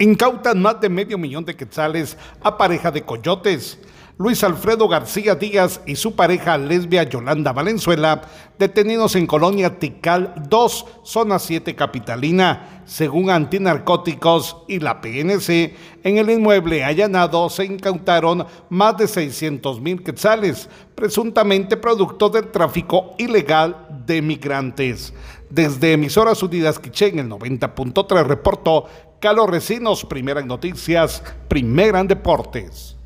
Incautan más de medio millón de quetzales a pareja de coyotes. Luis Alfredo García Díaz y su pareja lesbia Yolanda Valenzuela, detenidos en Colonia Tical 2, zona 7 capitalina. Según antinarcóticos y la PNC, en el inmueble allanado se incautaron más de 600 mil quetzales, presuntamente producto del tráfico ilegal de migrantes. Desde Emisoras Unidas Quichén, el 90.3 reportó Carlos Recinos, primera en noticias, primera en deportes.